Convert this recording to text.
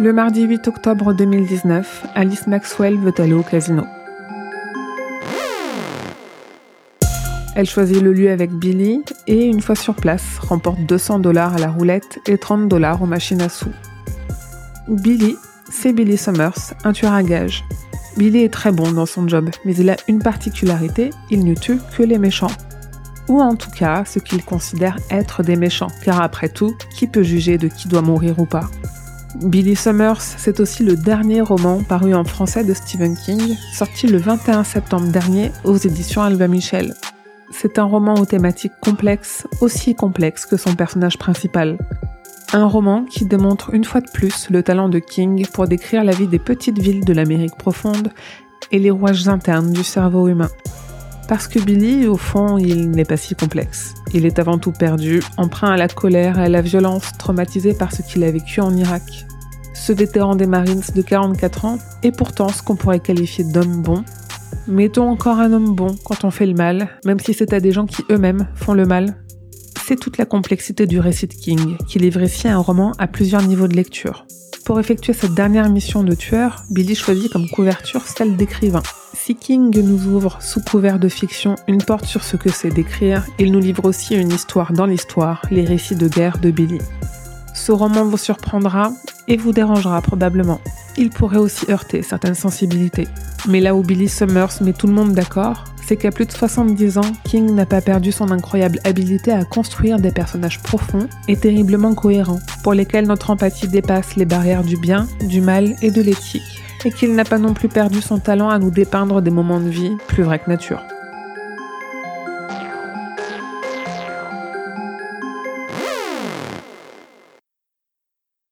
Le mardi 8 octobre 2019, Alice Maxwell veut aller au casino. Elle choisit le lieu avec Billy et, une fois sur place, remporte 200 dollars à la roulette et 30 dollars aux machines à sous. Billy, c'est Billy Summers, un tueur à gages. Billy est très bon dans son job, mais il a une particularité, il ne tue que les méchants. Ou en tout cas, ce qu'il considère être des méchants, car après tout, qui peut juger de qui doit mourir ou pas? Billy Summers, c'est aussi le dernier roman paru en français de Stephen King, sorti le 21 septembre dernier aux éditions Albin Michel. C'est un roman aux thématiques complexes, aussi complexes que son personnage principal. Un roman qui démontre une fois de plus le talent de King pour décrire la vie des petites villes de l'Amérique profonde et les rouages internes du cerveau humain. Parce que Billy, au fond, il n'est pas si complexe. Il est avant tout perdu, emprunt à la colère et à la violence, traumatisé par ce qu'il a vécu en Irak. Ce vétéran des Marines de 44 ans est pourtant ce qu'on pourrait qualifier d'homme bon. Mettons encore un homme bon quand on fait le mal, même si c'est à des gens qui eux-mêmes font le mal. C'est toute la complexité du récit de King, qui livre ici un roman à plusieurs niveaux de lecture. Pour effectuer cette dernière mission de tueur, Billy choisit comme couverture celle d'écrivain. Si King nous ouvre sous couvert de fiction une porte sur ce que c'est d'écrire, il nous livre aussi une histoire dans l'histoire, les récits de guerre de Billy. Ce roman vous surprendra et vous dérangera probablement. Il pourrait aussi heurter certaines sensibilités. Mais là où Billy Summers met tout le monde d'accord, c'est qu'à plus de 70 ans, King n'a pas perdu son incroyable habileté à construire des personnages profonds et terriblement cohérents, pour lesquels notre empathie dépasse les barrières du bien, du mal et de l'éthique, et qu'il n'a pas non plus perdu son talent à nous dépeindre des moments de vie plus vrais que nature.